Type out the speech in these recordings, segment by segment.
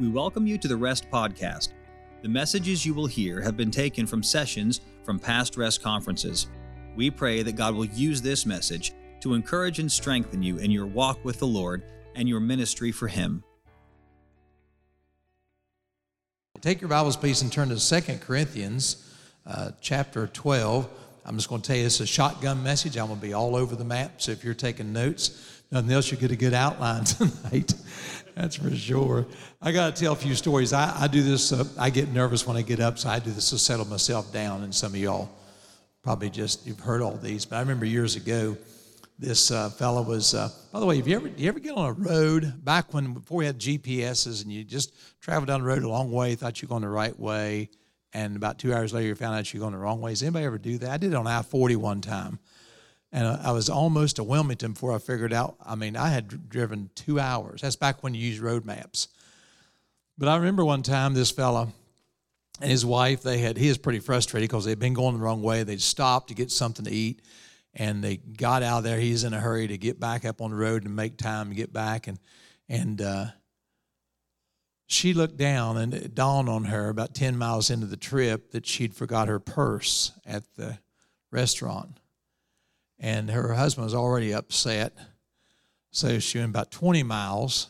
we welcome you to the Rest Podcast. The messages you will hear have been taken from sessions from past Rest conferences. We pray that God will use this message to encourage and strengthen you in your walk with the Lord and your ministry for Him. Take your Bibles, please, and turn to 2 Corinthians uh, chapter 12. I'm just going to tell you it's a shotgun message. I'm going to be all over the map. So if you're taking notes, nothing else, you get a good outline tonight. That's for sure. I got to tell a few stories. I, I do this, uh, I get nervous when I get up, so I do this to settle myself down. And some of y'all probably just, you've heard all these. But I remember years ago, this uh, fellow was, uh, by the way, have you ever, Do you ever get on a road back when, before we had GPSs and you just traveled down the road a long way, thought you were going the right way, and about two hours later you found out you're going the wrong way? Does anybody ever do that? I did it on I 40 one time. And I was almost to Wilmington before I figured out. I mean, I had driven two hours. That's back when you used road maps. But I remember one time this fella and his wife, they had, he was pretty frustrated because they'd been going the wrong way. They'd stopped to get something to eat and they got out of there. He's in a hurry to get back up on the road and make time to get back. And, and, uh, she looked down and it dawned on her about 10 miles into the trip that she'd forgot her purse at the restaurant and her husband was already upset. So she went about 20 miles,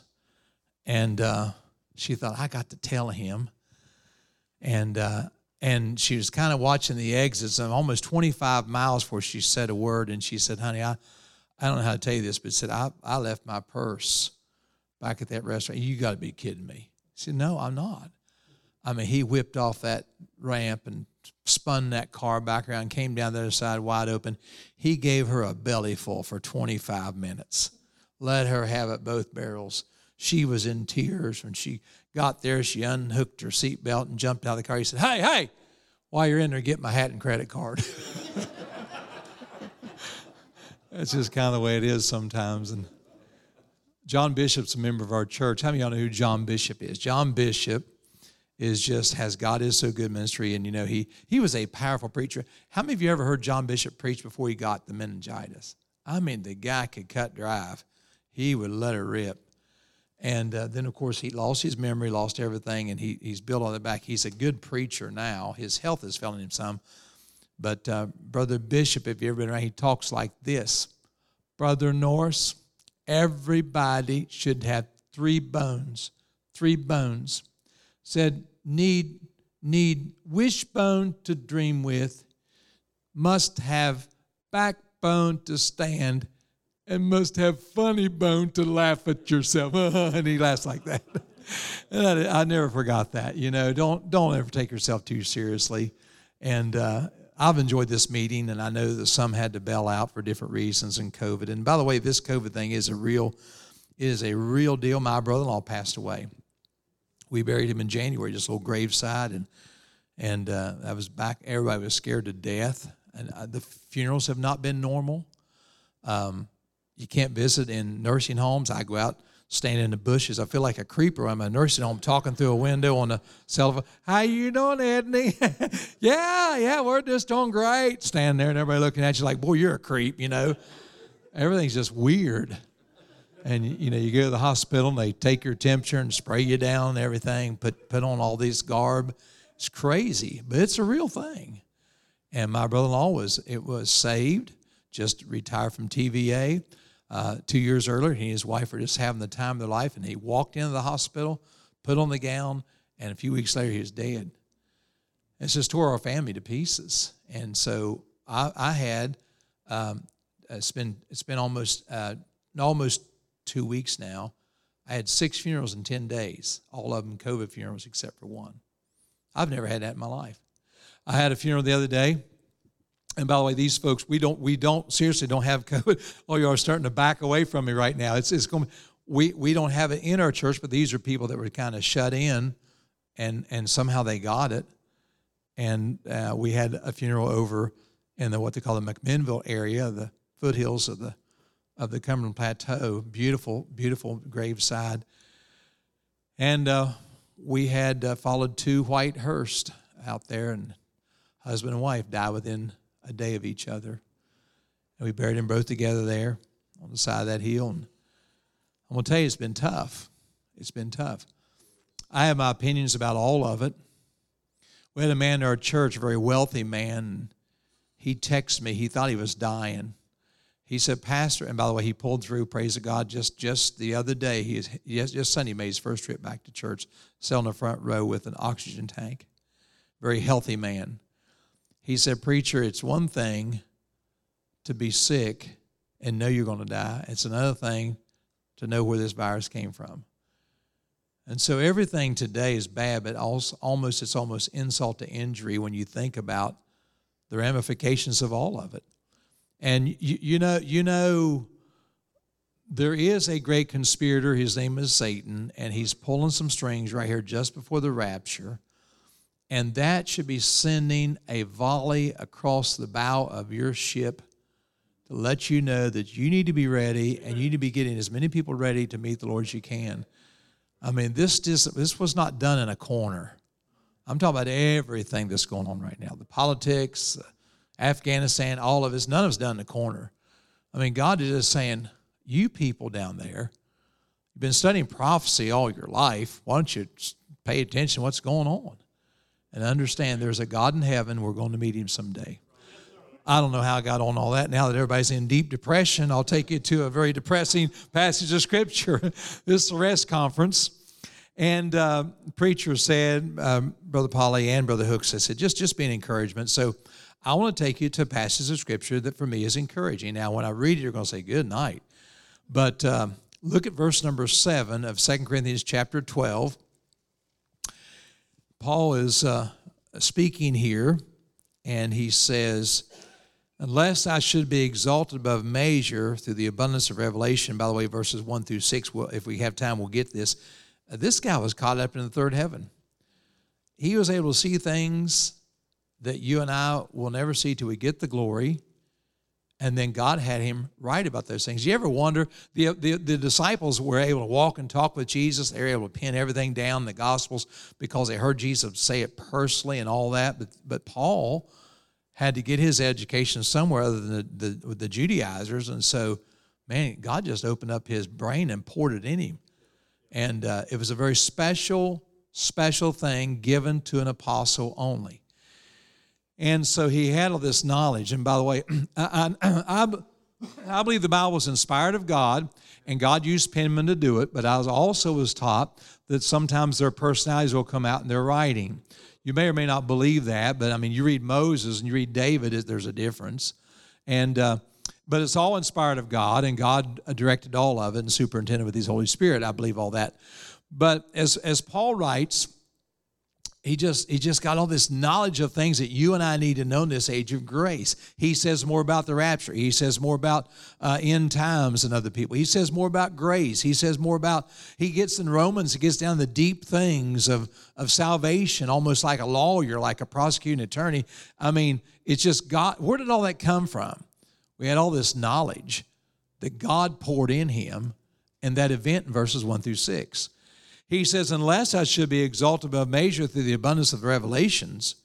and uh, she thought, I got to tell him. And uh, and she was kind of watching the exits, and almost 25 miles before she said a word. And she said, Honey, I, I don't know how to tell you this, but said, I, I left my purse back at that restaurant. You got to be kidding me. She said, No, I'm not. I mean, he whipped off that ramp and spun that car back around, came down the other side wide open. He gave her a belly full for 25 minutes, let her have it both barrels. She was in tears when she got there. She unhooked her seatbelt and jumped out of the car. He said, Hey, hey, while you're in there, get my hat and credit card. That's just kind of the way it is sometimes. And John Bishop's a member of our church. How many of y'all know who John Bishop is? John Bishop is just has God is so good ministry, and you know he he was a powerful preacher. How many of you ever heard John Bishop preach before he got the meningitis? I mean, the guy could cut drive. He would let it rip. And uh, then, of course, he lost his memory, lost everything, and he, he's built on the back. He's a good preacher now. His health is failing him some. But uh, Brother Bishop, if you've ever been around, he talks like this Brother Norris, everybody should have three bones, three bones. Said, need need wishbone to dream with, must have backbone to stand, and must have funny bone to laugh at yourself. and he laughs like that. and I, I, never forgot that. You know, don't don't ever take yourself too seriously. And uh, I've enjoyed this meeting, and I know that some had to bail out for different reasons in COVID. And by the way, this COVID thing is a real is a real deal. My brother-in-law passed away we buried him in January, just a little graveside, and and uh, I was back. Everybody was scared to death, and the funerals have not been normal. Um, you can't visit in nursing homes. I go out, stand in the bushes. I feel like a creeper. I'm in a nursing home, talking through a window on the cell phone. How you doing, Edney? yeah, yeah, we're just doing great. Standing there, and everybody looking at you like, boy, you're a creep. You know, everything's just weird and you know you go to the hospital and they take your temperature and spray you down and everything put put on all this garb. It's crazy but it's a real thing. And my brother-in-law was it was saved just retired from tva uh, two years earlier. He and his wife were just having the time of their life and he walked into the hospital put on the gown and a few weeks later he was dead. It's just tore our family to pieces. And so i, I had um, it's been it's been almost uh, almost two weeks now. I had six funerals in 10 days, all of them COVID funerals except for one. I've never had that in my life. I had a funeral the other day. And by the way, these folks, we don't, we don't seriously don't have COVID. Oh, you are starting to back away from me right now. It's, it's going. We we don't have it in our church, but these are people that were kind of shut in, and and somehow they got it. And uh, we had a funeral over in the what they call the McMinnville area, the foothills of the of the Cumberland Plateau. Beautiful, beautiful graveside. And uh, we had uh, followed two white hearse out there, and husband and wife died within a day of each other. And we buried them both together there on the side of that hill. And I'm going to tell you, it's been tough. It's been tough. I have my opinions about all of it. We had a man in our church, a very wealthy man. He texted me. He thought he was dying. He said, Pastor, and by the way, he pulled through, praise God, just, just the other day, he, is just, just Sunday, made his first trip back to church, sat in the front row with an oxygen tank. Very healthy man. He said, Preacher, it's one thing to be sick and know you're going to die, it's another thing to know where this virus came from. And so everything today is bad, but also almost it's almost insult to injury when you think about the ramifications of all of it. And you, you know, you know, there is a great conspirator. His name is Satan, and he's pulling some strings right here just before the rapture. And that should be sending a volley across the bow of your ship to let you know that you need to be ready and you need to be getting as many people ready to meet the Lord as you can. I mean, this, this was not done in a corner. I'm talking about everything that's going on right now the politics, Afghanistan, all of us, None of us done the corner. I mean, God is just saying, you people down there, you've been studying prophecy all your life. Why don't you pay attention to what's going on and understand there's a God in heaven. We're going to meet him someday. I don't know how I got on all that. Now that everybody's in deep depression, I'll take you to a very depressing passage of Scripture. this is the rest conference. And uh, preacher said, um, Brother Polly and Brother Hooks, I said, just, just be an encouragement. So I want to take you to passages of Scripture that for me is encouraging. Now, when I read it, you're going to say, good night. But um, look at verse number 7 of Second Corinthians chapter 12. Paul is uh, speaking here, and he says, Unless I should be exalted above measure through the abundance of revelation, by the way, verses 1 through 6, well, if we have time, we'll get this. This guy was caught up in the third heaven. He was able to see things that you and I will never see till we get the glory. And then God had him write about those things. You ever wonder? The, the, the, disciples were able to walk and talk with Jesus. They were able to pin everything down, the Gospels, because they heard Jesus say it personally and all that. But, but Paul, had to get his education somewhere other than the, the, the Judaizers. And so, man, God just opened up his brain and poured it in him. And uh, it was a very special, special thing given to an apostle only. And so he had all this knowledge. And by the way, I, I, I, believe the Bible was inspired of God, and God used penmen to do it. But I was also was taught that sometimes their personalities will come out in their writing. You may or may not believe that, but I mean, you read Moses and you read David, there's a difference. And, uh, but it's all inspired of God, and God directed all of it and superintended with His Holy Spirit. I believe all that. But as, as Paul writes, he just he just got all this knowledge of things that you and I need to know in this age of grace. He says more about the rapture. He says more about uh, end times than other people. He says more about grace. He says more about he gets in Romans. He gets down the deep things of of salvation, almost like a lawyer, like a prosecuting attorney. I mean, it's just God. Where did all that come from? We had all this knowledge that God poured in him, and that event in verses one through six. He says, Unless I should be exalted above measure through the abundance of the revelations,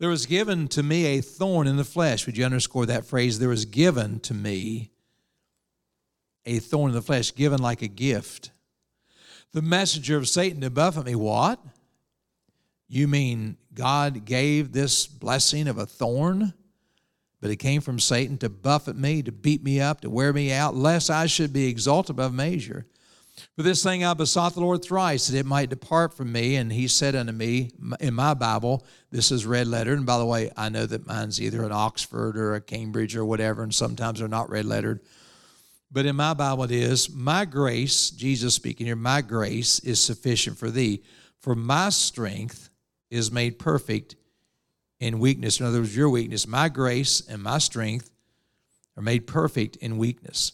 there was given to me a thorn in the flesh. Would you underscore that phrase? There was given to me a thorn in the flesh, given like a gift. The messenger of Satan to buffet me. What? You mean God gave this blessing of a thorn? But it came from Satan to buffet me, to beat me up, to wear me out, lest I should be exalted above measure. For this thing I besought the Lord thrice, that it might depart from me. And he said unto me, in my Bible, this is red lettered. And by the way, I know that mine's either an Oxford or a Cambridge or whatever, and sometimes they're not red lettered. But in my Bible, it is, My grace, Jesus speaking here, my grace is sufficient for thee. For my strength is made perfect in weakness. In other words, your weakness, my grace and my strength are made perfect in weakness.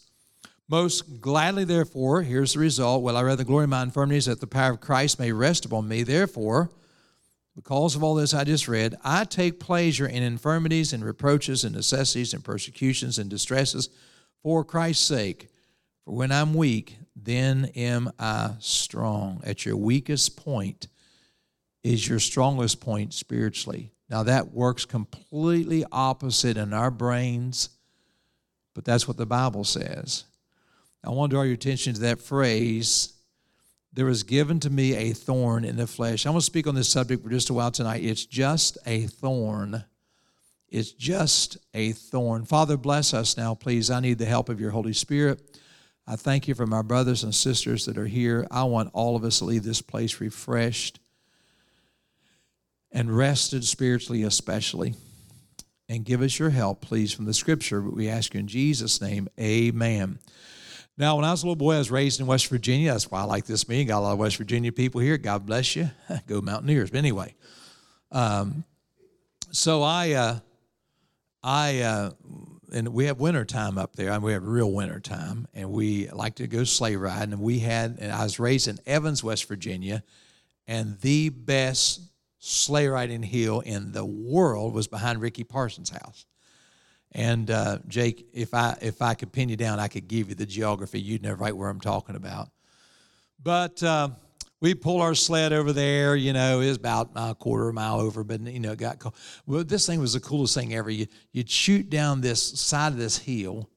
Most gladly, therefore, here's the result. Well, I rather glory in my infirmities that the power of Christ may rest upon me. Therefore, because of all this I just read, I take pleasure in infirmities and reproaches and necessities and persecutions and distresses for Christ's sake. For when I'm weak, then am I strong. At your weakest point is your strongest point spiritually. Now, that works completely opposite in our brains, but that's what the Bible says. I want to draw your attention to that phrase there was given to me a thorn in the flesh. I'm going to speak on this subject for just a while tonight. It's just a thorn. It's just a thorn. Father, bless us now, please. I need the help of your Holy Spirit. I thank you for my brothers and sisters that are here. I want all of us to leave this place refreshed and rested spiritually, especially. And give us your help, please, from the scripture. But we ask you in Jesus' name, amen. Now, when I was a little boy, I was raised in West Virginia. That's why I like this meeting. Got a lot of West Virginia people here. God bless you. Go Mountaineers. But anyway, um, so I, uh, I, uh, and we have winter time up there. I mean, we have real winter time, and we like to go sleigh riding. And we had, and I was raised in Evans, West Virginia, and the best sleigh riding hill in the world was behind Ricky Parsons' house. And uh, Jake, if I if I could pin you down, I could give you the geography. You'd know right where I'm talking about. But uh, we pull our sled over there. You know, it's about a quarter of a mile over, but you know, it got cold. Well, this thing was the coolest thing ever. You, you'd shoot down this side of this hill,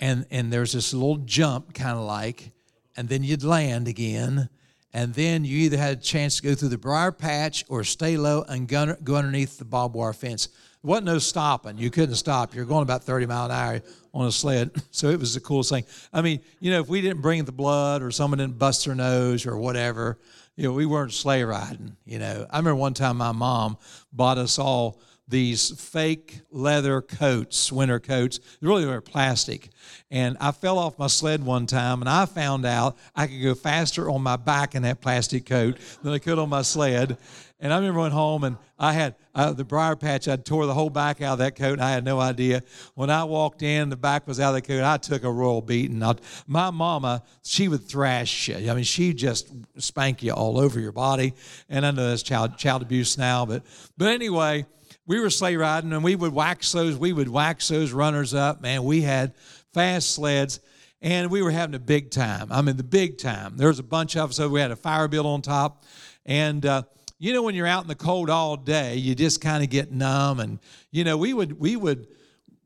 and and there's this little jump, kind of like, and then you'd land again. And then you either had a chance to go through the briar patch or stay low and go underneath the barbed wire fence wasn't no stopping. You couldn't stop. You're going about 30 mile an hour on a sled. So it was the coolest thing. I mean, you know, if we didn't bring the blood or someone didn't bust their nose or whatever, you know, we weren't sleigh riding. You know, I remember one time my mom bought us all these fake leather coats, winter coats. They really were plastic. And I fell off my sled one time and I found out I could go faster on my back in that plastic coat than I could on my sled. And I remember went home and I had uh, the briar patch, I tore the whole back out of that coat and I had no idea. When I walked in, the back was out of the coat. I took a royal beating. I, my mama, she would thrash you. I mean, she just spank you all over your body. And I know that's child, child abuse now, but, but anyway, we were sleigh riding and we would wax those, we would wax those runners up. Man, we had fast sleds and we were having a big time. I mean, the big time. There was a bunch of us. So we had a fire bill on top. And, uh, you know when you're out in the cold all day you just kind of get numb and you know we would we would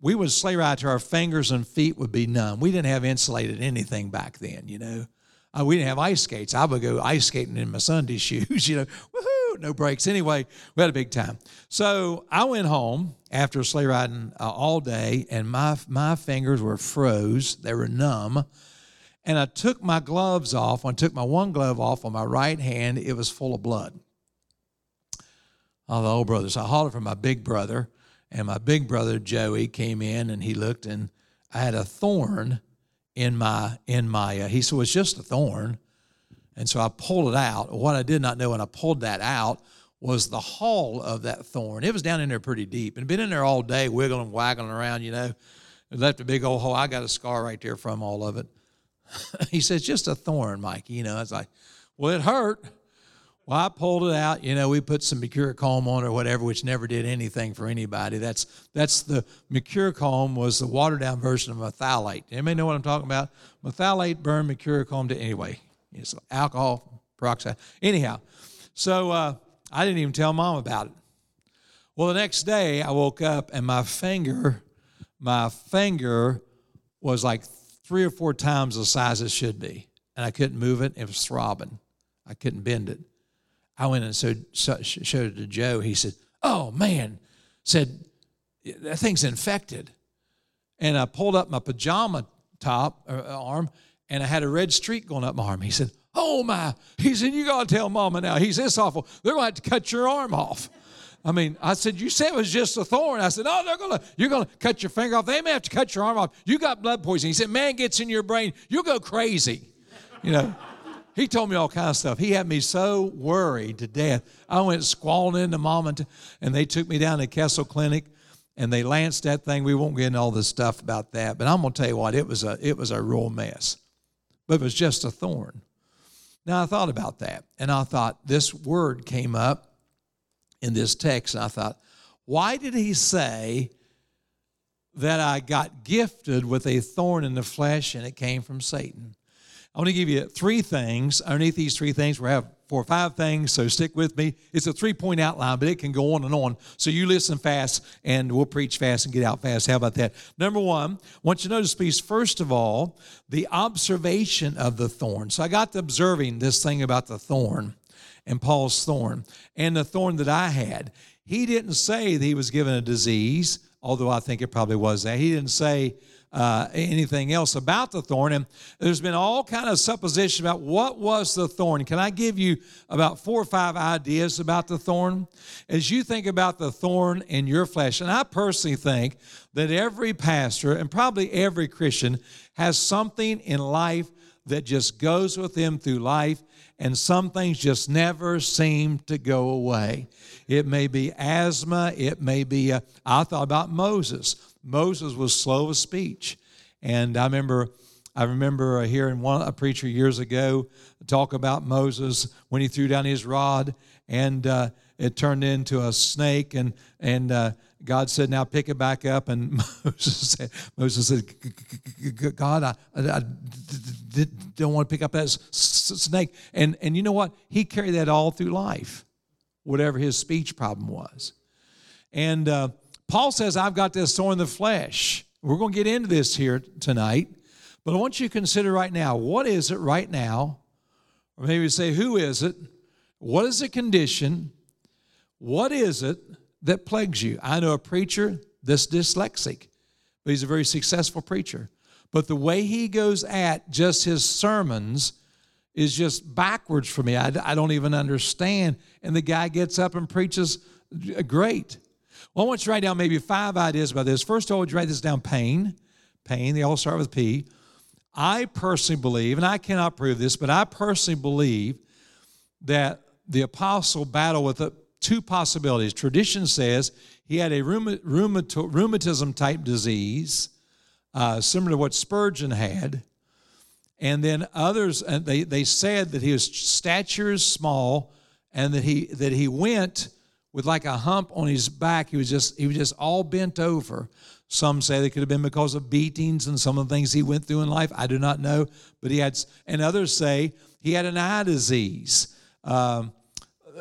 we would sleigh ride to our fingers and feet would be numb. We didn't have insulated anything back then you know? Uh, we didn't have ice skates. I would go ice skating in my sunday shoes you know? Woohoo no brakes anyway we had a big time. So i went home after sleigh riding uh, all day and my my fingers were froze. They were numb. And I took my gloves off. I took my one glove off on my right hand, it was full of blood all the old brothers. I hollered for my big brother, and my big brother Joey came in and he looked, and I had a thorn in my in my. Uh, he said, well, "It's just a thorn," and so I pulled it out. What I did not know when I pulled that out was the hull of that thorn. It was down in there pretty deep, and been in there all day, wiggling, waggling around. You know, it left a big old hole. I got a scar right there from all of it. he says, "Just a thorn, Mikey." You know, I was like, "Well, it hurt." Well, I pulled it out. You know, we put some Mercurochrome on or whatever, which never did anything for anybody. That's that's the Mercurochrome was the watered down version of methylate. Anybody know what I'm talking about? Methylate burned Mercurochrome to anyway. It's alcohol peroxide. Anyhow, so uh, I didn't even tell mom about it. Well, the next day I woke up and my finger, my finger was like three or four times the size it should be, and I couldn't move it. It was throbbing. I couldn't bend it. I went and showed, showed it to Joe. He said, Oh man, said, that thing's infected. And I pulled up my pajama top uh, arm and I had a red streak going up my arm. He said, Oh my. He said, You got to tell mama now. He said, It's awful. They're to have to cut your arm off. I mean, I said, You said it was just a thorn. I said, No, they're gonna, you're gonna cut your finger off. They may have to cut your arm off. You got blood poisoning. He said, Man gets in your brain, you'll go crazy. You know. He told me all kinds of stuff. He had me so worried to death. I went squalling into mom and, and they took me down to Kessel Clinic and they lanced that thing. We won't get into all this stuff about that, but I'm gonna tell you what, it was a it was a real mess. But it was just a thorn. Now I thought about that and I thought this word came up in this text, and I thought, why did he say that I got gifted with a thorn in the flesh and it came from Satan? I want to give you three things. Underneath these three things, we have four or five things, so stick with me. It's a three point outline, but it can go on and on. So you listen fast, and we'll preach fast and get out fast. How about that? Number one, I want you to notice, please, first of all, the observation of the thorn. So I got to observing this thing about the thorn and Paul's thorn and the thorn that I had. He didn't say that he was given a disease, although I think it probably was that. He didn't say, uh, anything else about the thorn. And there's been all kind of supposition about what was the thorn. Can I give you about four or five ideas about the thorn? As you think about the thorn in your flesh, and I personally think that every pastor and probably every Christian has something in life that just goes with them through life and some things just never seem to go away. It may be asthma, it may be, uh, I thought about Moses. Moses was slow of speech. And I remember, I remember hearing one a preacher years ago talk about Moses when he threw down his rod and uh, it turned into a snake, and and uh, God said, "Now pick it back up." And Moses said, "Moses said, God, I, don't want to pick up that snake." And and you know what? He carried that all through life, whatever his speech problem was. And uh, Paul says, I've got this thorn in the flesh. We're going to get into this here tonight, but I want you to consider right now what is it right now? Or maybe say, who is it? What is the condition? What is it that plagues you? I know a preacher that's dyslexic, but he's a very successful preacher. But the way he goes at just his sermons is just backwards for me. I, I don't even understand. And the guy gets up and preaches great. Well, I want you to write down maybe five ideas about this. First of all, would you write this down? Pain. Pain, they all start with P. I personally believe, and I cannot prove this, but I personally believe that the apostle battled with two possibilities. Tradition says he had a rheumatism type disease, uh, similar to what Spurgeon had. And then others, and they, they said that his stature is small and that he, that he went with like a hump on his back. He was just he was just all bent over. Some say they could have been because of beatings and some of the things he went through in life. I do not know, but he had. And others say he had an eye disease. Um,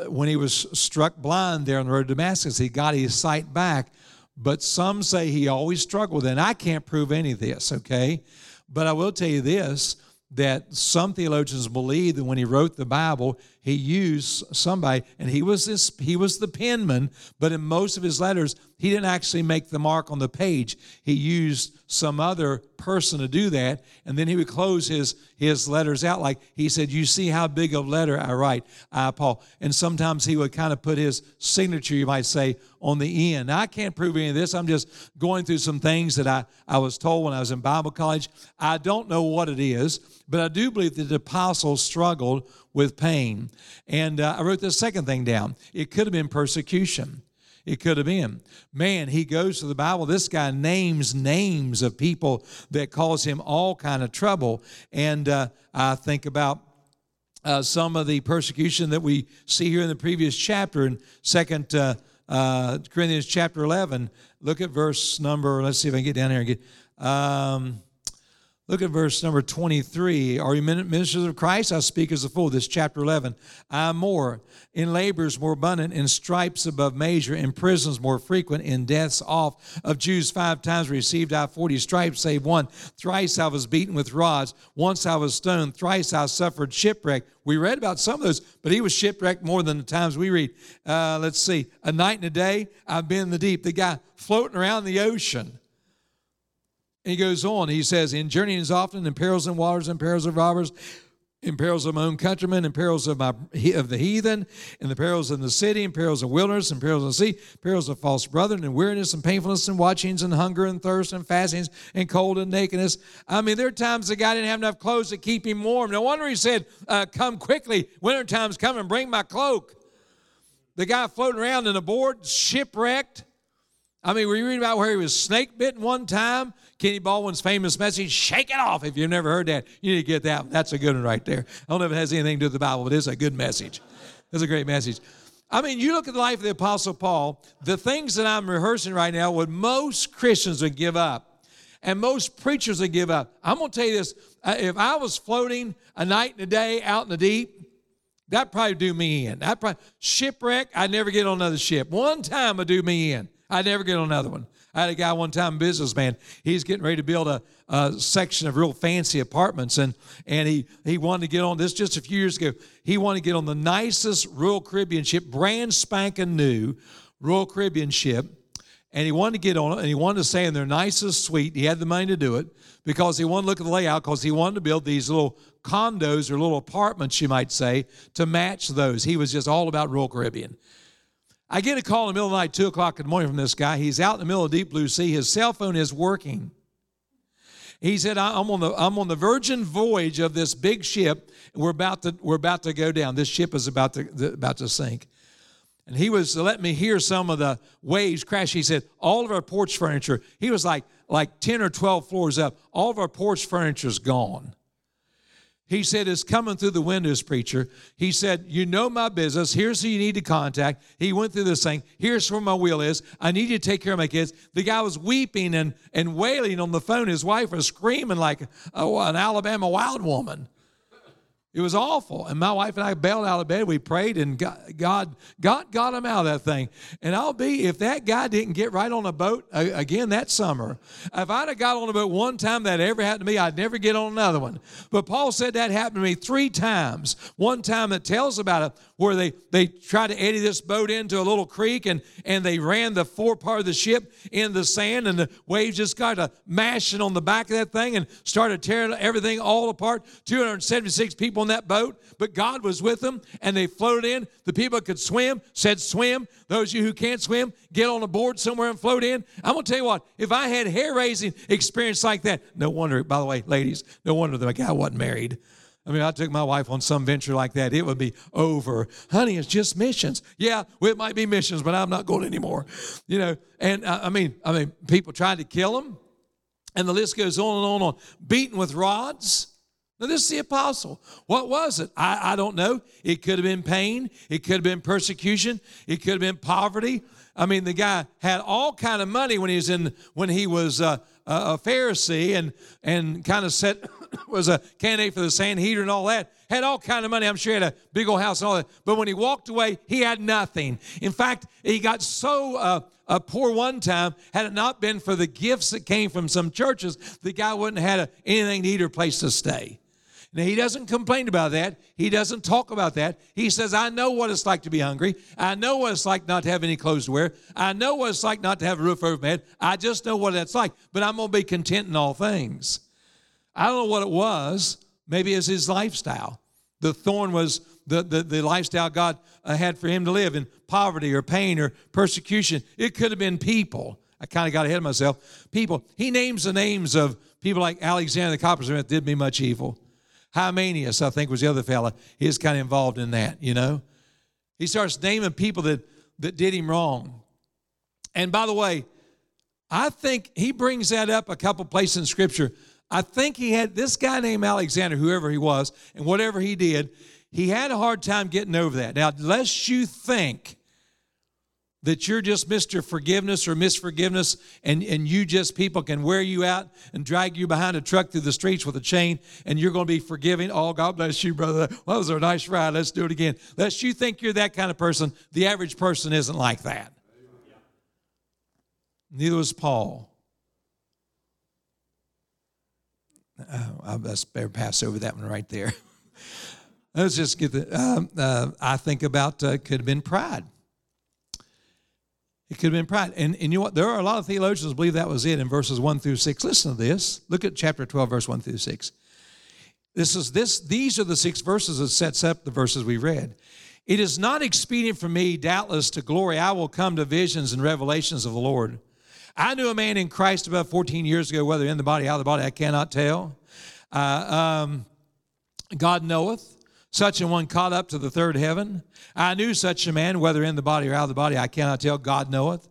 when he was struck blind there on the road to Damascus, he got his sight back. But some say he always struggled. And I can't prove any of this, okay? But I will tell you this that some theologians believe that when he wrote the Bible, he used somebody, and he was this, he was the penman, but in most of his letters, he didn't actually make the mark on the page. He used some other person to do that, and then he would close his his letters out like he said, "You see how big a letter I write, I Paul." And sometimes he would kind of put his signature, you might say, on the end. Now, I can't prove any of this. I'm just going through some things that I I was told when I was in Bible college. I don't know what it is, but I do believe that the apostles struggled with pain. And uh, I wrote the second thing down. It could have been persecution. It could have been. Man, he goes to the Bible. This guy names names of people that cause him all kind of trouble. And uh, I think about uh, some of the persecution that we see here in the previous chapter in Second uh, uh Corinthians chapter 11. Look at verse number, let's see if I can get down here and get. Um, Look at verse number 23. Are you ministers of Christ? I speak as a fool. This chapter 11. I more, in labors more abundant, in stripes above measure, in prisons more frequent, in deaths oft. Of Jews five times received I 40 stripes, save one. Thrice I was beaten with rods. Once I was stoned. Thrice I suffered shipwreck. We read about some of those, but he was shipwrecked more than the times we read. Uh, let's see. A night and a day, I've been in the deep. The guy floating around the ocean he goes on, he says, In journeyings often, in perils and waters, in perils of robbers, in perils of my own countrymen, in perils of my of the heathen, in the perils of the city, in perils of wilderness, in perils of sea, perils of false brethren, and weariness and painfulness and watchings and hunger and thirst and fastings and cold and nakedness. I mean, there are times the guy didn't have enough clothes to keep him warm. No wonder he said, uh, "Come quickly, winter time's coming. Bring my cloak." The guy floating around in a board, shipwrecked. I mean, were you reading about where he was snake bitten one time. Kenny Baldwin's famous message, shake it off. If you've never heard that, you need to get that. That's a good one right there. I don't know if it has anything to do with the Bible, but it's a good message. It's a great message. I mean, you look at the life of the Apostle Paul, the things that I'm rehearsing right now, what most Christians would give up. and most preachers would give up. I'm going to tell you this uh, if I was floating a night and a day out in the deep, that probably do me in. That probably shipwreck. I'd never get on another ship. One time would do me in. I'd never get on another one. I had a guy one time, businessman. He's getting ready to build a, a, section of real fancy apartments, and and he he wanted to get on this just a few years ago. He wanted to get on the nicest Royal Caribbean ship, brand spanking new Royal Caribbean ship, and he wanted to get on it, and he wanted to stay in their nicest suite. He had the money to do it because he wanted to look at the layout because he wanted to build these little condos or little apartments, you might say, to match those. He was just all about Royal Caribbean. I get a call in the middle of the night, 2 o'clock in the morning from this guy. He's out in the middle of deep blue sea. His cell phone is working. He said, I'm on the, I'm on the virgin voyage of this big ship. We're about to, we're about to go down. This ship is about to, about to sink. And he was letting me hear some of the waves crash. He said, all of our porch furniture, he was like, like 10 or 12 floors up, all of our porch furniture is gone. He said, It's coming through the windows, preacher. He said, You know my business. Here's who you need to contact. He went through this thing. Here's where my will is. I need you to take care of my kids. The guy was weeping and, and wailing on the phone. His wife was screaming like a, an Alabama wild woman. It was awful. And my wife and I bailed out of bed. We prayed, and God, God, God got him out of that thing. And I'll be, if that guy didn't get right on a boat uh, again that summer, if I'd have got on a boat one time that ever happened to me, I'd never get on another one. But Paul said that happened to me three times. One time it tells about it where they, they tried to eddy this boat into a little creek and, and they ran the fore part of the ship in the sand, and the waves just got a mashing on the back of that thing and started tearing everything all apart. 276 people in that boat, but God was with them and they floated in. The people could swim, said swim. Those of you who can't swim, get on a board somewhere and float in. I'm going to tell you what, if I had hair raising experience like that, no wonder, by the way, ladies, no wonder the guy wasn't married. I mean, I took my wife on some venture like that, it would be over. Honey, it's just missions. Yeah, well, it might be missions, but I'm not going anymore. You know, and uh, I mean, I mean, people tried to kill him, and the list goes on and on and on. Beaten with rods. Now, this is the apostle. What was it? I, I don't know. It could have been pain. It could have been persecution. It could have been poverty. I mean, the guy had all kind of money when he was in when he was uh, a Pharisee and and kind of set was a candidate for the Sanhedrin and all that. Had all kind of money. I'm sure he had a big old house and all that. But when he walked away, he had nothing. In fact, he got so. Uh, a poor one time, had it not been for the gifts that came from some churches, the guy wouldn't have had a, anything to eat or place to stay. Now, he doesn't complain about that. He doesn't talk about that. He says, I know what it's like to be hungry. I know what it's like not to have any clothes to wear. I know what it's like not to have a roof over my head. I just know what that's like. But I'm going to be content in all things. I don't know what it was. Maybe it's his lifestyle. The thorn was the, the, the lifestyle God uh, had for him to live in poverty or pain or persecution. It could have been people. I kind of got ahead of myself. People. He names the names of people like Alexander the coppersmith did me much evil. Hymenaeus, I think, was the other fella. He's kind of involved in that, you know. He starts naming people that, that did him wrong. And by the way, I think he brings that up a couple places in Scripture. I think he had this guy named Alexander, whoever he was, and whatever he did, he had a hard time getting over that. Now, lest you think that you're just Mr. Forgiveness or Misforgiveness, and, and you just people can wear you out and drag you behind a truck through the streets with a chain, and you're going to be forgiving. Oh, God bless you, brother. Well, that was a nice ride. Let's do it again. Lest you think you're that kind of person, the average person isn't like that. Neither was Paul. Uh, I best better pass over that one right there. Let's just get the. Uh, uh, I think about uh, could have been pride. It could have been pride. And, and you know what? There are a lot of theologians believe that was it in verses 1 through 6. Listen to this. Look at chapter 12, verse 1 through 6. This is this, these are the six verses that sets up the verses we read. It is not expedient for me, doubtless, to glory. I will come to visions and revelations of the Lord. I knew a man in Christ about 14 years ago, whether in the body, out of the body, I cannot tell. Uh, um, God knoweth such an one caught up to the third heaven. I knew such a man, whether in the body or out of the body, I cannot tell. God knoweth.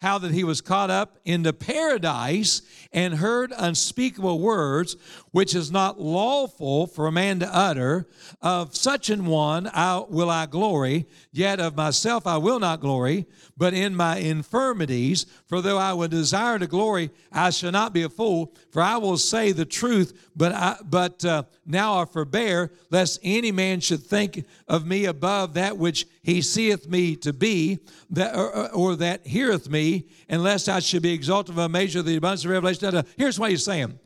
how that he was caught up into paradise and heard unspeakable words, which is not lawful for a man to utter. Of such an one I, will I glory, yet of myself I will not glory, but in my infirmities. For though I would desire to glory, I shall not be a fool, for I will say the truth, but, I, but uh, now I forbear, lest any man should think of me above that which he seeth me to be, that, or, or that heareth me, unless I should be exalted a measure of the abundance of revelation. Here's what he's saying.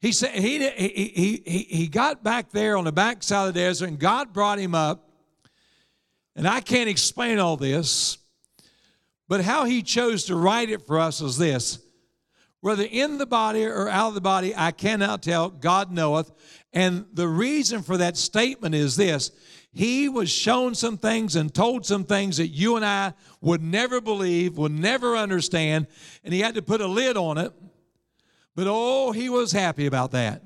He said he, he, he, he got back there on the backside of the desert, and God brought him up. And I can't explain all this, but how he chose to write it for us is this whether in the body or out of the body, I cannot tell. God knoweth. And the reason for that statement is this He was shown some things and told some things that you and I would never believe, would never understand, and He had to put a lid on it. But oh, He was happy about that.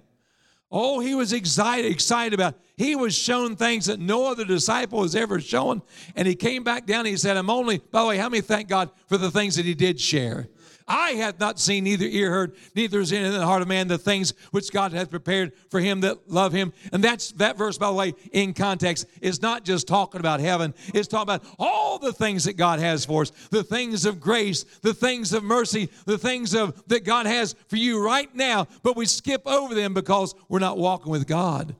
Oh, he was excited, excited about. It. He was shown things that no other disciple was ever shown. And he came back down and he said, I'm only, by the way, how many thank God for the things that he did share? I have not seen, neither ear heard, neither is in the heart of man the things which God hath prepared for him that love him. And that's that verse, by the way, in context, is not just talking about heaven, it's talking about all the things that God has for us, the things of grace, the things of mercy, the things of that God has for you right now, but we skip over them because we're not walking with God.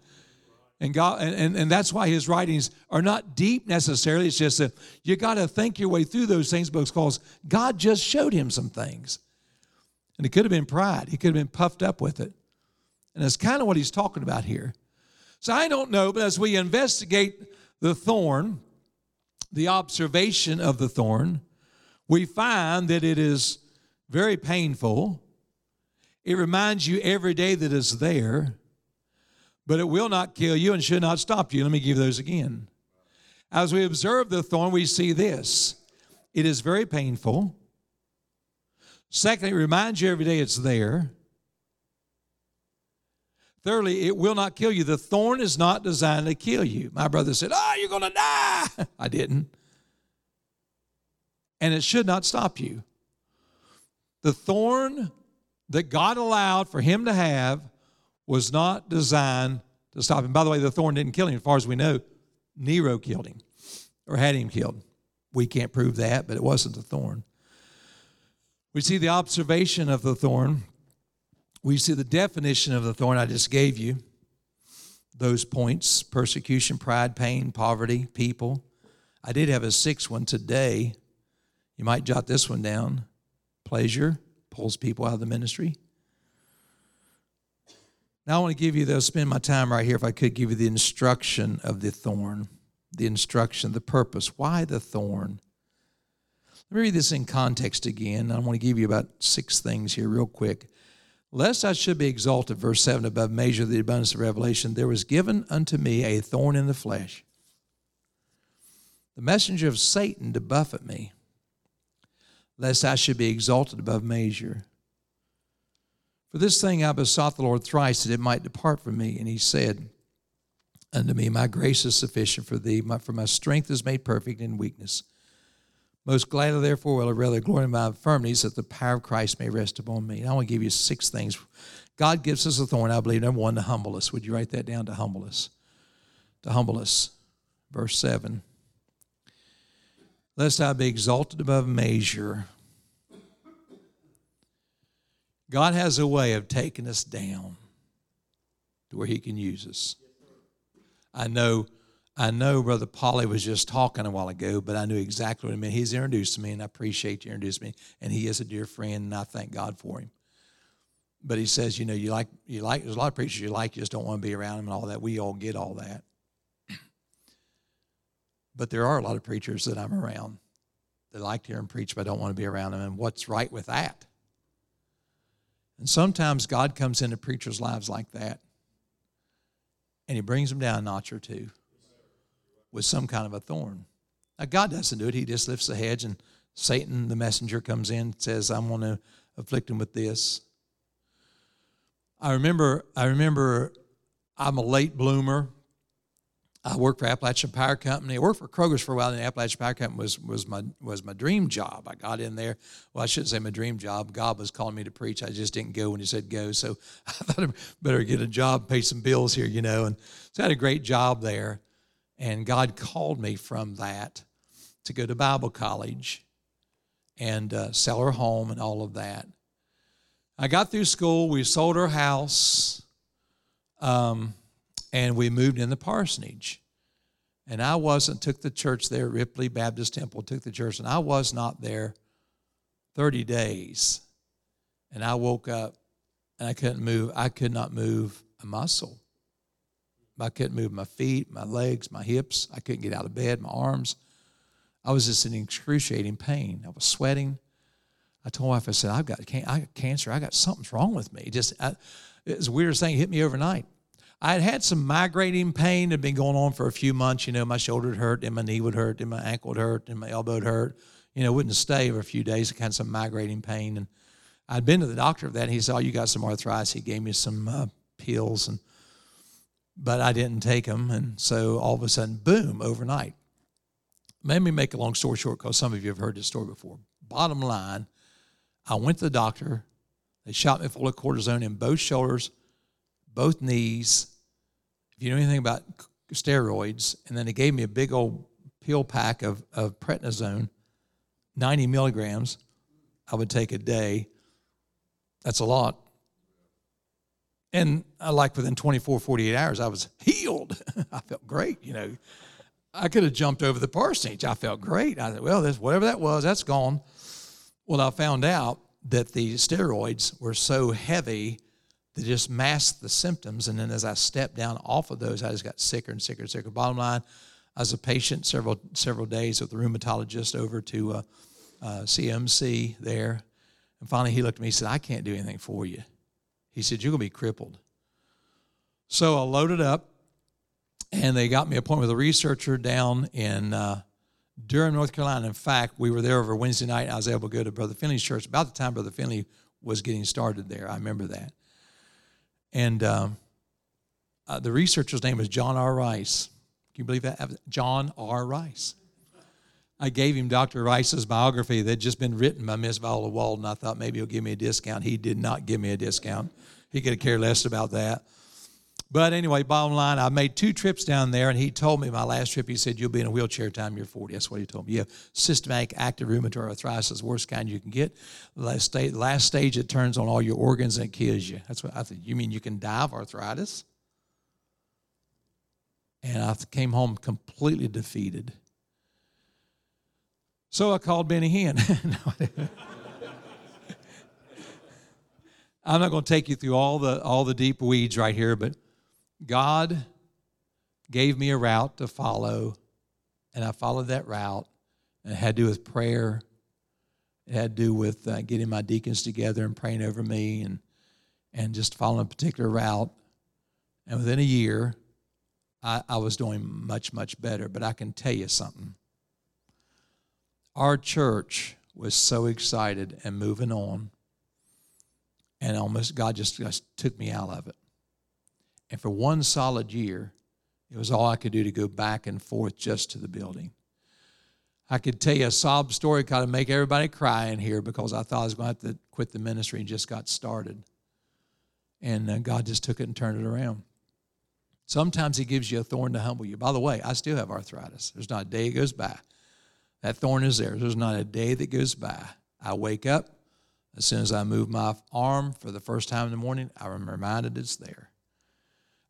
And God, and, and that's why his writings are not deep necessarily. It's just that you got to think your way through those things because God just showed him some things. And it could have been pride. He could have been puffed up with it. And that's kind of what he's talking about here. So I don't know, but as we investigate the thorn, the observation of the thorn, we find that it is very painful. It reminds you every day that it's there but it will not kill you and should not stop you. Let me give those again. As we observe the thorn, we see this it is very painful. Secondly, it reminds you every day it's there. Thirdly, it will not kill you. The thorn is not designed to kill you. My brother said, Oh, you're going to die. I didn't. And it should not stop you. The thorn that God allowed for him to have was not designed to stop him. By the way, the thorn didn't kill him, as far as we know. Nero killed him or had him killed. We can't prove that, but it wasn't the thorn. We see the observation of the thorn. We see the definition of the thorn I just gave you. Those points persecution, pride, pain, poverty, people. I did have a sixth one today. You might jot this one down. Pleasure pulls people out of the ministry. Now I want to give you, though, spend my time right here, if I could give you the instruction of the thorn, the instruction, the purpose. Why the thorn? Let me read this in context again. I want to give you about six things here, real quick. Lest I should be exalted, verse 7, above measure of the abundance of revelation, there was given unto me a thorn in the flesh, the messenger of Satan to buffet me, lest I should be exalted above measure. For this thing I besought the Lord thrice that it might depart from me. And he said unto me, My grace is sufficient for thee, for my strength is made perfect in weakness. Most gladly, therefore, will I rather glory in my infirmities that the power of Christ may rest upon me. And I want to give you six things. God gives us a thorn, I believe, number one, to humble us. Would you write that down? To humble us. To humble us. Verse 7. Lest I be exalted above measure God has a way of taking us down to where He can use us. I know, I know Brother Polly was just talking a while ago, but I knew exactly what he meant. He's introduced me, and I appreciate you introducing me. And he is a dear friend, and I thank God for him. But he says, you know, you like, you like. There's a lot of preachers you like, you just don't want to be around them and all that. We all get all that. But there are a lot of preachers that I'm around that like to hear them preach, but I don't want to be around them. And what's right with that? And sometimes God comes into preachers' lives like that, and He brings them down a notch or two with some kind of a thorn. Now, God doesn't do it, He just lifts the hedge, and Satan, the messenger, comes in and says, I'm going to afflict him with this. I remember, I remember I'm a late bloomer. I worked for Appalachian Power Company. I worked for Kroger's for a while, and Appalachian Power Company was, was, my, was my dream job. I got in there. Well, I shouldn't say my dream job. God was calling me to preach. I just didn't go when He said go. So I thought I better get a job, pay some bills here, you know. And so I had a great job there. And God called me from that to go to Bible college and uh, sell our home and all of that. I got through school. We sold our house. Um, and we moved in the parsonage. And I wasn't, took the church there, Ripley Baptist Temple, took the church, and I was not there 30 days. And I woke up and I couldn't move, I could not move a muscle. I couldn't move my feet, my legs, my hips. I couldn't get out of bed, my arms. I was just in excruciating pain. I was sweating. I told my wife, I said, I've got, can- I got cancer. I got something's wrong with me. Just, I, it was the weirdest thing. It hit me overnight. I had had some migrating pain that had been going on for a few months. You know, my shoulder would hurt, and my knee would hurt, and my ankle would hurt, and my elbow would hurt. You know, wouldn't stay for a few days. I had some migrating pain, and I'd been to the doctor for that. And he said, "Oh, you got some arthritis." He gave me some uh, pills, and but I didn't take them, and so all of a sudden, boom, overnight. Let me make a long story short, because some of you have heard this story before. Bottom line, I went to the doctor. They shot me full of cortisone in both shoulders both knees. If you know anything about steroids, and then they gave me a big old pill pack of, of prednisone, 90 milligrams, I would take a day. That's a lot. And I like within 24, 48 hours, I was healed. I felt great, you know. I could have jumped over the parsonage. I felt great. I said, well, this, whatever that was, that's gone. Well, I found out that the steroids were so heavy that just masked the symptoms. And then as I stepped down off of those, I just got sicker and sicker and sicker. Bottom line, I was a patient several several days with the rheumatologist over to uh, uh, CMC there. And finally, he looked at me and said, I can't do anything for you. He said, You're going to be crippled. So I loaded up, and they got me appointment with a researcher down in uh, Durham, North Carolina. In fact, we were there over Wednesday night. I was able to go to Brother Finley's church about the time Brother Finley was getting started there. I remember that. And um, uh, the researcher's name was John R. Rice. Can you believe that? John R. Rice. I gave him Dr. Rice's biography that had just been written by Miss Viola Walden. I thought maybe he'll give me a discount. He did not give me a discount. He could cared less about that. But anyway, bottom line, I made two trips down there, and he told me my last trip, he said, You'll be in a wheelchair time you're 40. That's what he told me. Have systematic active rheumatoid arthritis, is the worst kind you can get. Last stage, last stage, it turns on all your organs and it kills you. That's what I think. You mean you can die of arthritis? And I came home completely defeated. So I called Benny Hinn. I'm not going to take you through all the all the deep weeds right here, but God gave me a route to follow, and I followed that route. And it had to do with prayer. It had to do with uh, getting my deacons together and praying over me and, and just following a particular route. And within a year, I, I was doing much, much better. But I can tell you something. Our church was so excited and moving on, and almost God just, just took me out of it. And for one solid year, it was all I could do to go back and forth just to the building. I could tell you a sob story, kind of make everybody cry in here because I thought I was going to have to quit the ministry and just got started. And uh, God just took it and turned it around. Sometimes He gives you a thorn to humble you. By the way, I still have arthritis. There's not a day that goes by. That thorn is there. There's not a day that goes by. I wake up. As soon as I move my arm for the first time in the morning, I'm reminded it's there.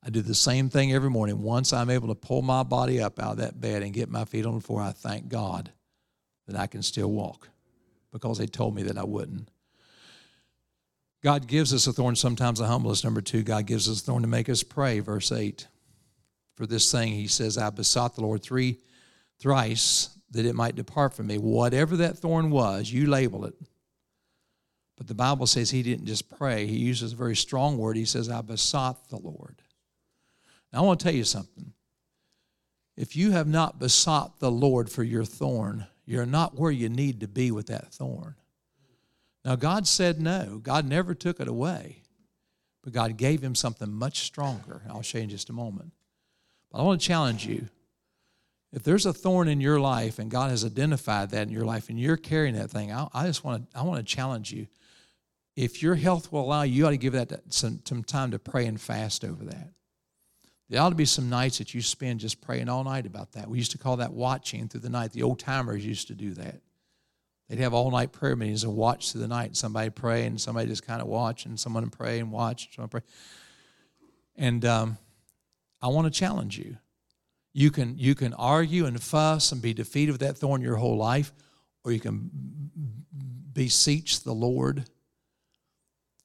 I do the same thing every morning. Once I'm able to pull my body up out of that bed and get my feet on the floor, I thank God that I can still walk because they told me that I wouldn't. God gives us a thorn sometimes to humble us. Number two, God gives us a thorn to make us pray. Verse 8. For this thing, he says, I besought the Lord three thrice that it might depart from me. Whatever that thorn was, you label it. But the Bible says he didn't just pray, he uses a very strong word. He says, I besought the Lord. I want to tell you something. If you have not besought the Lord for your thorn, you're not where you need to be with that thorn. Now, God said no. God never took it away, but God gave him something much stronger. I'll show you in just a moment. But I want to challenge you. If there's a thorn in your life and God has identified that in your life and you're carrying that thing, I, I just want to I want to challenge you. If your health will allow you, you ought to give that some, some time to pray and fast over that. There ought to be some nights that you spend just praying all night about that. We used to call that watching through the night. The old timers used to do that. They'd have all night prayer meetings and watch through the night. Somebody pray and somebody just kind of watch and someone pray and watch. Someone pray. And um, I want to challenge you. You can, you can argue and fuss and be defeated with that thorn your whole life, or you can beseech the Lord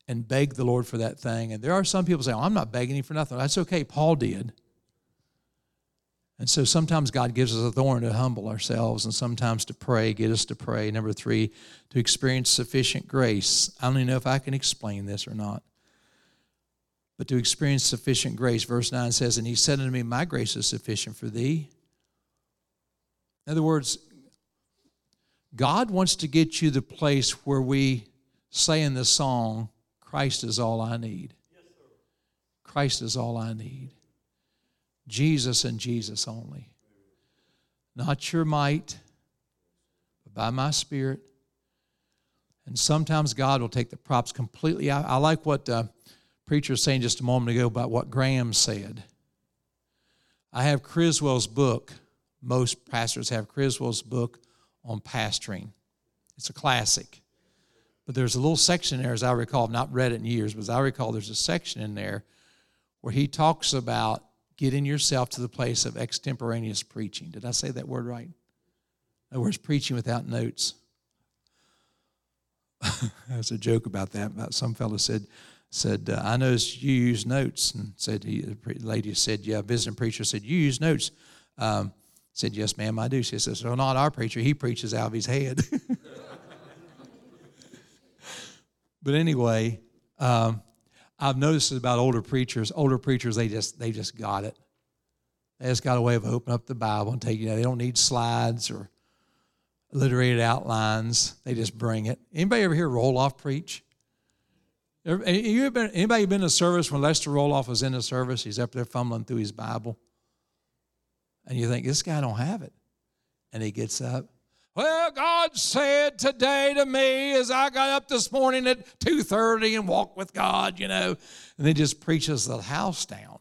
and beg the Lord for that thing. And there are some people say, oh, I'm not begging him for nothing. That's okay. Paul did. And so sometimes God gives us a thorn to humble ourselves, and sometimes to pray, get us to pray. Number three, to experience sufficient grace. I don't even know if I can explain this or not. But to experience sufficient grace, verse 9 says, And he said unto me, My grace is sufficient for thee. In other words, God wants to get you the place where we say in the song, Christ is all I need. Christ is all I need. Jesus and Jesus only. Not your might, but by my spirit. And sometimes God will take the props completely out. I like what uh, preacher was saying just a moment ago about what Graham said. I have Criswell's book. Most pastors have Criswell's book on pastoring. It's a classic. But there's a little section there, as I recall, I've not read it in years, but as I recall, there's a section in there where he talks about getting yourself to the place of extemporaneous preaching. Did I say that word right? In other words, preaching without notes. There's a joke about that. About some fellow said, said uh, I noticed you use notes, and said he, the lady said, yeah, visiting preacher said you use notes. Um, said, yes, ma'am, I do. She says, well, not our preacher. He preaches out of his head. but anyway, um, I've noticed about older preachers. Older preachers, they just they just got it. They just got a way of opening up the Bible and taking it. They don't need slides or alliterated outlines. They just bring it. Anybody ever hear Roloff preach? You been, anybody been a service when Lester Roloff was in the service? He's up there fumbling through his Bible, and you think this guy don't have it, and he gets up well, God said today to me as I got up this morning at 2:30 and walked with God, you know, and then just preaches the house down.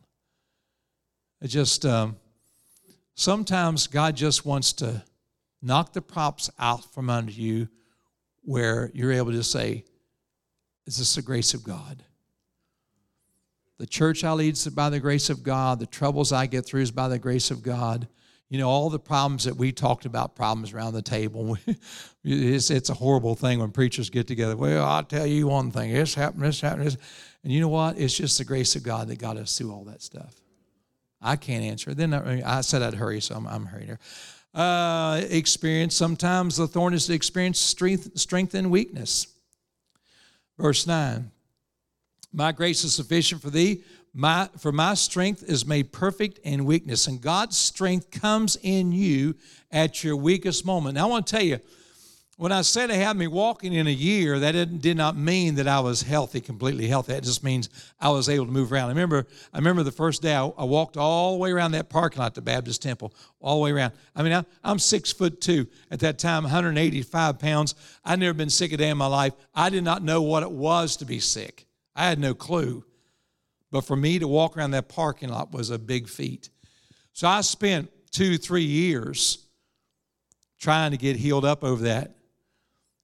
It just um, sometimes God just wants to knock the props out from under you where you're able to say, Is this the grace of God? The church I lead is by the grace of God. The troubles I get through is by the grace of God you know, all the problems that we talked about, problems around the table. it's, it's a horrible thing when preachers get together. Well, I'll tell you one thing. This happened, this happened. And you know what? It's just the grace of God that got us through all that stuff. I can't answer. Then I said I'd hurry, so I'm, I'm hurrying here. Uh, experience, sometimes the thorn is to experience strength, strength and weakness. Verse 9 My grace is sufficient for thee, my, for my strength is made perfect in weakness. And God's strength comes in you at your weakest moment. Now, I want to tell you, when I said it had me walking in a year, that did not mean that I was healthy, completely healthy. It just means I was able to move around. I remember, I remember the first day I, I walked all the way around that parking lot, the Baptist Temple, all the way around. I mean, I, I'm six foot two at that time, 185 pounds. I'd never been sick a day in my life. I did not know what it was to be sick. I had no clue. But for me to walk around that parking lot was a big feat. So I spent two, three years trying to get healed up over that.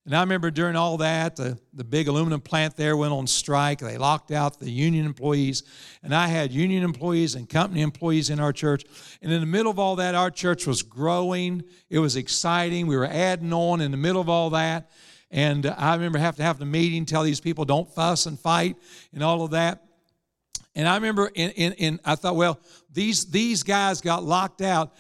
And I remember during all that, the, the big aluminum plant there went on strike. They locked out the union employees. And I had union employees and company employees in our church. And in the middle of all that, our church was growing. It was exciting. We were adding on in the middle of all that. And I remember having to have the meeting, tell these people don't fuss and fight and all of that. And I remember, in, I thought, well, these these guys got locked out.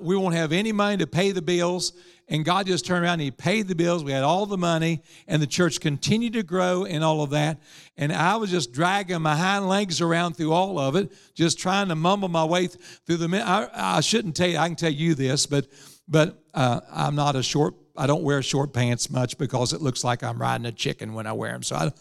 We won't have any money to pay the bills. And God just turned around and He paid the bills. We had all the money, and the church continued to grow and all of that. And I was just dragging my hind legs around through all of it, just trying to mumble my way through the. I, I shouldn't tell you. I can tell you this, but but uh, I'm not a short. I don't wear short pants much because it looks like I'm riding a chicken when I wear them. So I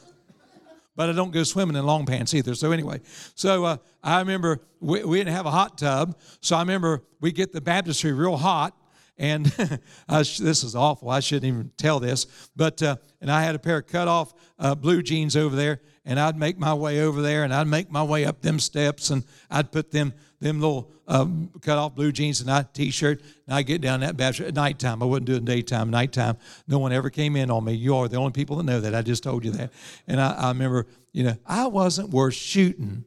but I don't go swimming in long pants either. So anyway, so uh, I remember we, we didn't have a hot tub, so I remember we get the baptistry real hot, and sh- this is awful. I shouldn't even tell this, but uh, and I had a pair of cut off uh, blue jeans over there, and I'd make my way over there, and I'd make my way up them steps, and I'd put them them little um, cut off blue jeans and a t-shirt, and I get down that baptistry at nighttime. I wouldn't do it in daytime. Nighttime, no one ever came in on me. You are the only people that know that. I just told you that, and I, I remember, you know, I wasn't worth shooting,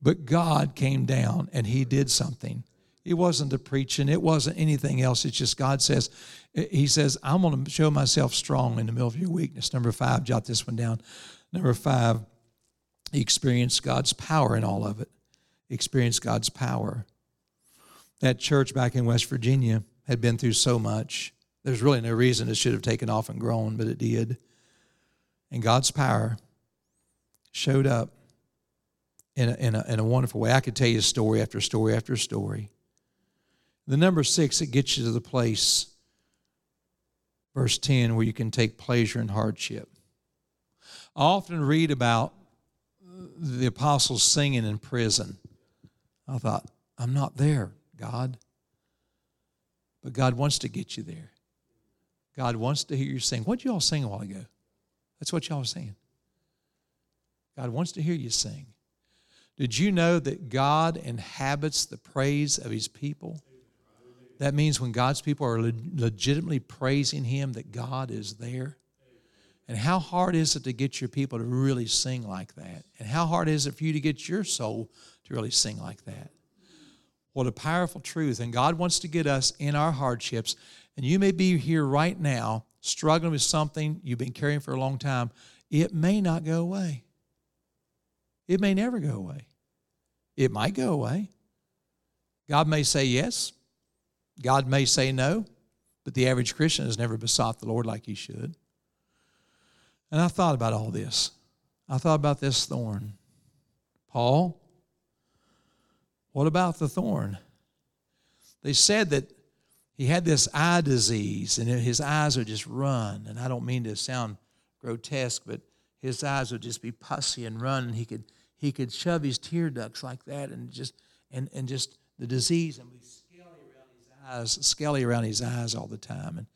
but God came down and He did something. It wasn't the preaching. It wasn't anything else. It's just God says, He says, I'm going to show myself strong in the middle of your weakness. Number five, jot this one down. Number five, he experienced God's power in all of it. Experienced God's power. That church back in West Virginia had been through so much. There's really no reason it should have taken off and grown, but it did. And God's power showed up in a, in a, in a wonderful way. I could tell you story after story after story. The number six, it gets you to the place, verse 10, where you can take pleasure in hardship. I often read about the apostles singing in prison. I thought, I'm not there, God. But God wants to get you there. God wants to hear you sing. What did you all sing a while ago? That's what y'all were saying. God wants to hear you sing. Did you know that God inhabits the praise of his people? That means when God's people are legitimately praising Him, that God is there. And how hard is it to get your people to really sing like that? And how hard is it for you to get your soul to really sing like that? What a powerful truth. And God wants to get us in our hardships. And you may be here right now struggling with something you've been carrying for a long time. It may not go away. It may never go away. It might go away. God may say yes, God may say no, but the average Christian has never besought the Lord like he should. And I thought about all this. I thought about this thorn. Paul, what about the thorn? They said that he had this eye disease and his eyes would just run. And I don't mean to sound grotesque, but his eyes would just be pussy and run. And he could, he could shove his tear ducts like that and just, and, and just the disease and be eyes, scaly around his eyes all the time. And,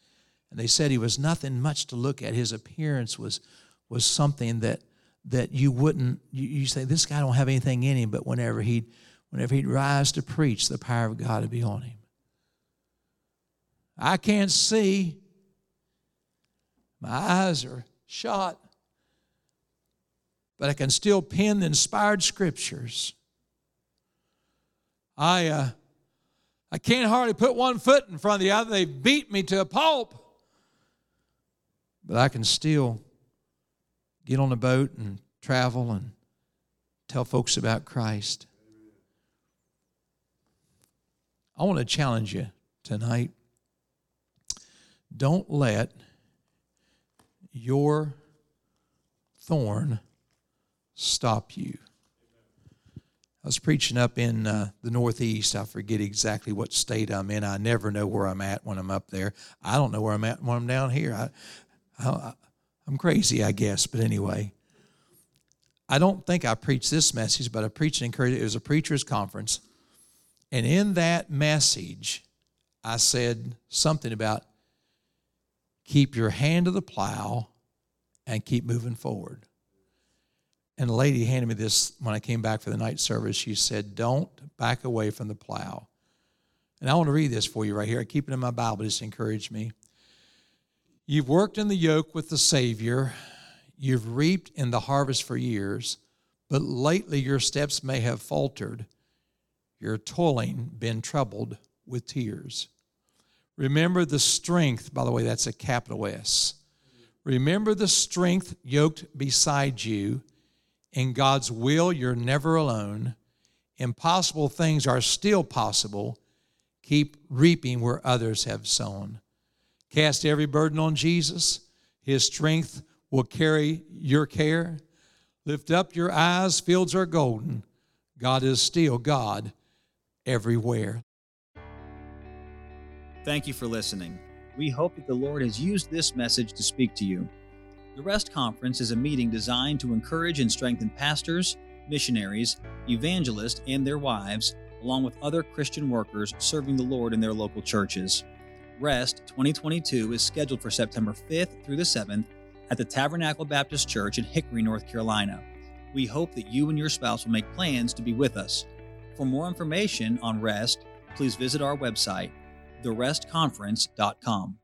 and they said he was nothing much to look at. His appearance was, was something that, that you wouldn't, you, you say, this guy don't have anything in him, but whenever he'd, whenever he'd rise to preach, the power of God would be on him. I can't see. My eyes are shot. But I can still pen the inspired scriptures. I, uh, I can't hardly put one foot in front of the other. They beat me to a pulp. But I can still get on a boat and travel and tell folks about Christ. I want to challenge you tonight. Don't let your thorn stop you. I was preaching up in uh, the Northeast. I forget exactly what state I'm in. I never know where I'm at when I'm up there. I don't know where I'm at when I'm down here. I, I, I'm crazy, I guess. But anyway, I don't think I preached this message, but I preached and encouraged. It was a preacher's conference. And in that message, I said something about keep your hand to the plow and keep moving forward. And a lady handed me this when I came back for the night service. She said, Don't back away from the plow. And I want to read this for you right here. I keep it in my Bible, just encourage me. You've worked in the yoke with the Savior, you've reaped in the harvest for years, but lately your steps may have faltered, your toiling been troubled with tears. Remember the strength, by the way, that's a capital S. Remember the strength yoked beside you in God's will, you're never alone. Impossible things are still possible. Keep reaping where others have sown. Cast every burden on Jesus. His strength will carry your care. Lift up your eyes, fields are golden. God is still God everywhere. Thank you for listening. We hope that the Lord has used this message to speak to you. The REST Conference is a meeting designed to encourage and strengthen pastors, missionaries, evangelists, and their wives, along with other Christian workers serving the Lord in their local churches. REST 2022 is scheduled for September 5th through the 7th at the Tabernacle Baptist Church in Hickory, North Carolina. We hope that you and your spouse will make plans to be with us. For more information on REST, please visit our website, therestconference.com.